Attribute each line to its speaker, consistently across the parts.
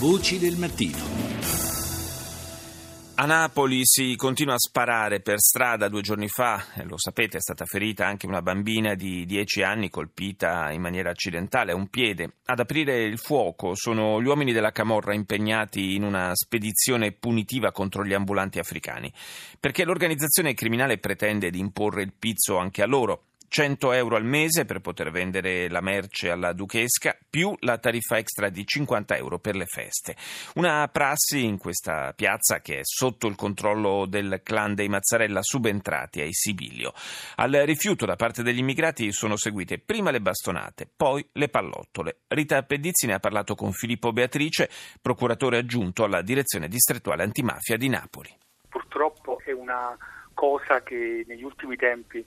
Speaker 1: Voci del mattino.
Speaker 2: A Napoli si continua a sparare per strada. Due giorni fa, lo sapete, è stata ferita anche una bambina di 10 anni colpita in maniera accidentale a un piede. Ad aprire il fuoco sono gli uomini della Camorra impegnati in una spedizione punitiva contro gli ambulanti africani, perché l'organizzazione criminale pretende di imporre il pizzo anche a loro. 100 euro al mese per poter vendere la merce alla duchesca, più la tariffa extra di 50 euro per le feste. Una prassi in questa piazza che è sotto il controllo del clan dei Mazzarella subentrati ai Sibilio. Al rifiuto da parte degli immigrati sono seguite prima le bastonate, poi le pallottole. Rita Pedizzi ne ha parlato con Filippo Beatrice, procuratore aggiunto alla direzione distrettuale antimafia di Napoli.
Speaker 3: Purtroppo è una cosa che negli ultimi tempi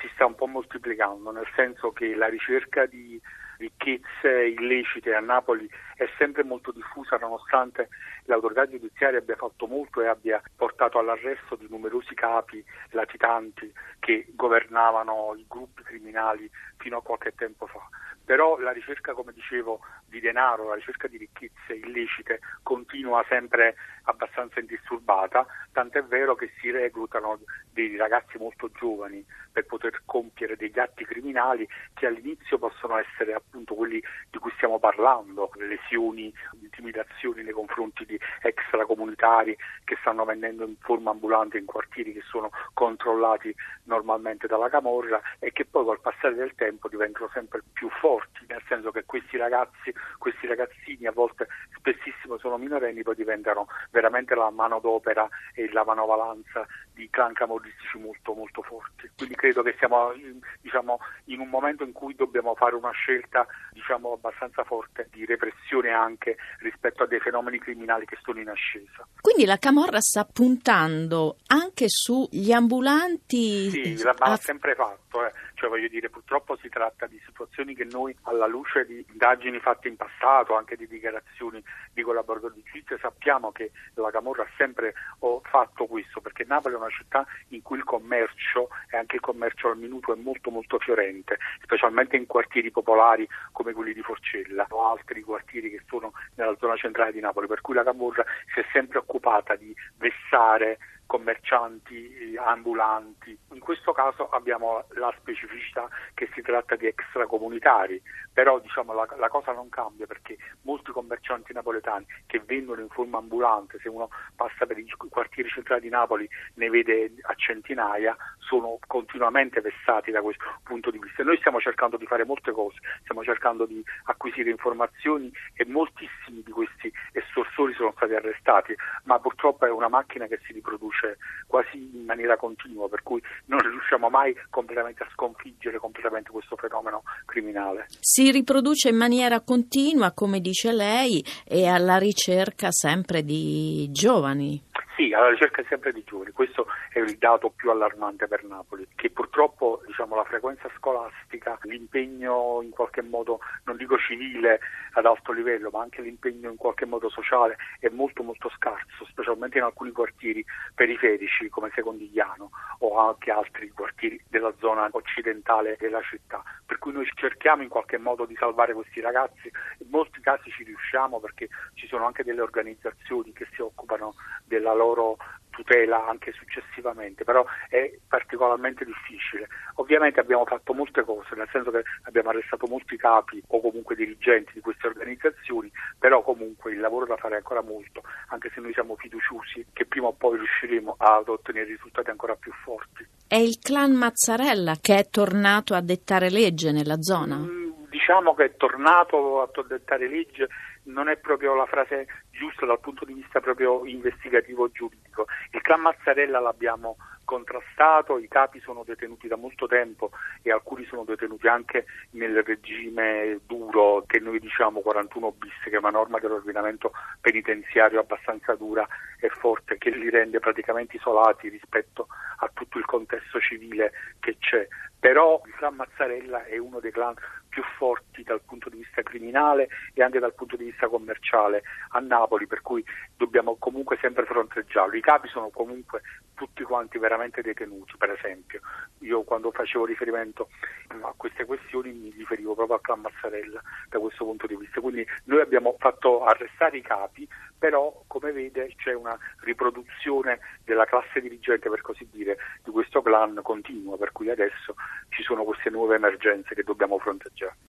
Speaker 3: si sta un po' moltiplicando, nel senso che la ricerca di ricchezze illecite a Napoli è sempre molto diffusa nonostante l'autorità giudiziaria abbia fatto molto e abbia portato all'arresto di numerosi capi latitanti che governavano i gruppi criminali fino a qualche tempo fa però la ricerca, come dicevo, di denaro, la ricerca di ricchezze illecite continua sempre abbastanza indisturbata, tant'è vero che si reclutano dei ragazzi molto giovani per poter compiere degli atti criminali che all'inizio possono essere appunto quelli di cui stiamo parlando, lesioni, intimidazioni nei confronti di extracomunitari che stanno vendendo in forma ambulante in quartieri che sono controllati normalmente dalla Camorra e che poi col passare del tempo diventano sempre più forti forti, nel senso che questi ragazzi, questi ragazzini a volte spessissimo sono minorenni, poi diventano veramente la manodopera e la manovalanza di clan camorristici molto molto forti. Quindi credo che siamo diciamo, in un momento in cui dobbiamo fare una scelta diciamo, abbastanza forte di repressione anche rispetto a dei fenomeni criminali che sono in ascesa.
Speaker 4: Quindi la Camorra sta puntando anche sugli ambulanti?
Speaker 3: Sì, l'ha a... sempre fatto. Eh cioè voglio dire purtroppo si tratta di situazioni che noi alla luce di indagini fatte in passato, anche di dichiarazioni di collaboratori di giustizia, sappiamo che la Camorra ha sempre fatto questo, perché Napoli è una città in cui il commercio e anche il commercio al minuto è molto molto fiorente, specialmente in quartieri popolari come quelli di Forcella o altri quartieri che sono nella zona centrale di Napoli, per cui la Camorra si è sempre occupata di vessare commercianti ambulanti. In questo caso abbiamo la specificità che si tratta di extracomunitari, però diciamo, la, la, cosa non cambia perché molti commercianti napoletani che vendono in forma ambulante, se uno passa per i quartieri centrali di Napoli ne vede a centinaia, sono continuamente vessati da questo punto di vista. Noi stiamo cercando di fare molte cose, stiamo cercando di acquisire informazioni e moltissimi di questi estorsori sono stati arrestati, ma purtroppo è una macchina che si riproduce riproduce quasi in maniera continua, per cui non riusciamo mai completamente a sconfiggere completamente questo fenomeno criminale.
Speaker 4: Si riproduce in maniera continua, come dice lei, e alla ricerca sempre di giovani.
Speaker 3: Sì, alla ricerca sempre di giovani, questo è il dato più allarmante per Napoli, che purtroppo diciamo, la frequenza scolastica, l'impegno in qualche modo, non dico civile ad alto livello, ma anche l'impegno in qualche modo sociale è molto molto scarso, specialmente in alcuni quartieri periferici come Secondigliano o anche altri quartieri della zona occidentale della città. Per cui noi cerchiamo in qualche modo di salvare questi ragazzi, in molti casi ci riusciamo perché ci sono anche delle organizzazioni che si occupano della loro loro tutela anche successivamente, però è particolarmente difficile. Ovviamente abbiamo fatto molte cose, nel senso che abbiamo arrestato molti capi o comunque dirigenti di queste organizzazioni, però comunque il lavoro da fare è ancora molto, anche se noi siamo fiduciosi che prima o poi riusciremo ad ottenere risultati ancora più forti.
Speaker 4: È il clan Mazzarella che è tornato a dettare legge nella zona?
Speaker 3: Mm, diciamo che è tornato a dettare legge non è proprio la frase giusta dal punto di vista proprio investigativo giuridico. Il clan Mazzarella l'abbiamo contrastato, i capi sono detenuti da molto tempo e alcuni sono detenuti anche nel regime duro che noi diciamo 41 bis, che è una norma dell'ordinamento penitenziario abbastanza dura e forte che li rende praticamente isolati rispetto a tutto il contesto civile che c'è. Però il clan Mazzarella è uno dei clan più forti dal punto di vista criminale e anche dal punto di vista commerciale a Napoli, per cui dobbiamo comunque sempre fronteggiarlo. I capi sono comunque tutti quanti veramente detenuti, per esempio. Io quando facevo riferimento a queste questioni mi riferivo proprio a Clan Mazzarella da questo punto di vista. Quindi noi abbiamo fatto arrestare i capi, però come vede c'è una riproduzione della classe dirigente, per così dire, di questo clan continua, per cui adesso ci sono queste nuove emergenze che dobbiamo fronteggiare.